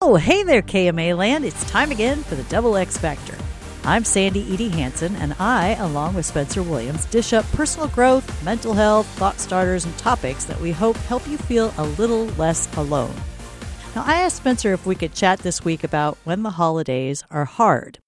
Oh, hey there, KMA Land. It's time again for the Double X Factor. I'm Sandy Edie Hanson, and I, along with Spencer Williams, dish up personal growth, mental health, thought starters, and topics that we hope help you feel a little less alone. Now, I asked Spencer if we could chat this week about when the holidays are hard.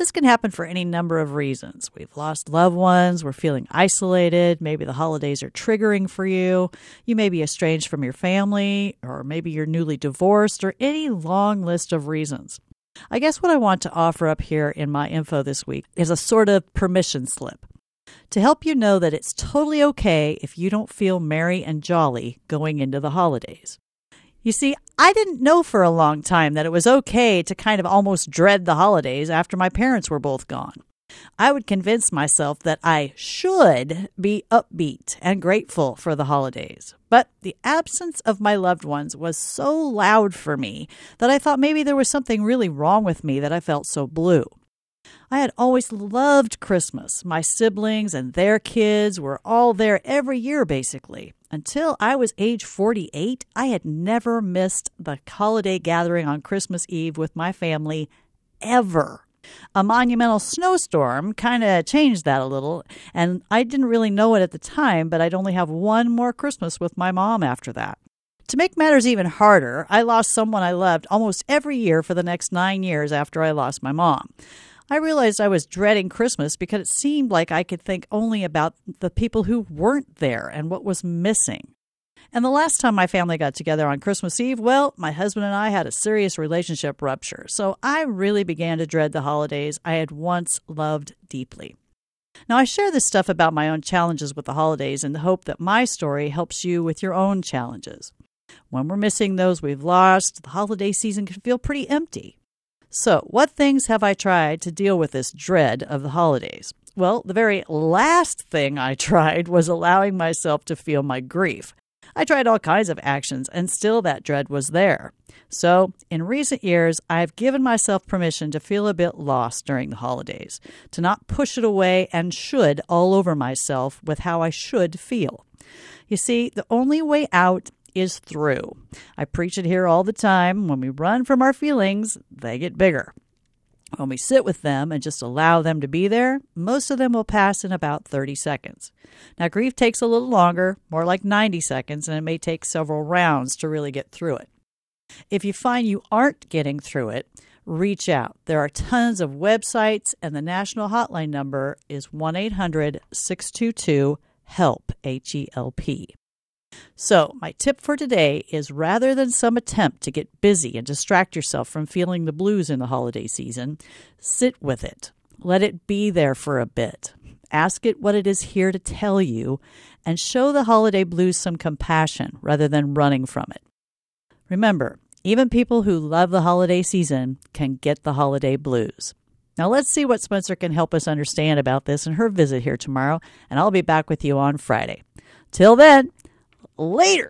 This can happen for any number of reasons. We've lost loved ones, we're feeling isolated, maybe the holidays are triggering for you, you may be estranged from your family, or maybe you're newly divorced, or any long list of reasons. I guess what I want to offer up here in my info this week is a sort of permission slip to help you know that it's totally okay if you don't feel merry and jolly going into the holidays. You see, I didn't know for a long time that it was okay to kind of almost dread the holidays after my parents were both gone. I would convince myself that I should be upbeat and grateful for the holidays. But the absence of my loved ones was so loud for me that I thought maybe there was something really wrong with me that I felt so blue. I had always loved Christmas. My siblings and their kids were all there every year, basically. Until I was age 48, I had never missed the holiday gathering on Christmas Eve with my family ever. A monumental snowstorm kind of changed that a little, and I didn't really know it at the time, but I'd only have one more Christmas with my mom after that. To make matters even harder, I lost someone I loved almost every year for the next nine years after I lost my mom. I realized I was dreading Christmas because it seemed like I could think only about the people who weren't there and what was missing. And the last time my family got together on Christmas Eve, well, my husband and I had a serious relationship rupture, so I really began to dread the holidays I had once loved deeply. Now, I share this stuff about my own challenges with the holidays in the hope that my story helps you with your own challenges. When we're missing those we've lost, the holiday season can feel pretty empty. So, what things have I tried to deal with this dread of the holidays? Well, the very last thing I tried was allowing myself to feel my grief. I tried all kinds of actions, and still that dread was there. So, in recent years, I've given myself permission to feel a bit lost during the holidays, to not push it away and should all over myself with how I should feel. You see, the only way out is through. I preach it here all the time. When we run from our feelings, they get bigger. When we sit with them and just allow them to be there, most of them will pass in about 30 seconds. Now, grief takes a little longer, more like 90 seconds, and it may take several rounds to really get through it. If you find you aren't getting through it, reach out. There are tons of websites, and the national hotline number is 1 800 622 HELP, H E L P. So, my tip for today is rather than some attempt to get busy and distract yourself from feeling the blues in the holiday season, sit with it. Let it be there for a bit. Ask it what it is here to tell you and show the holiday blues some compassion rather than running from it. Remember, even people who love the holiday season can get the holiday blues. Now, let's see what Spencer can help us understand about this in her visit here tomorrow, and I'll be back with you on Friday. Till then, Later.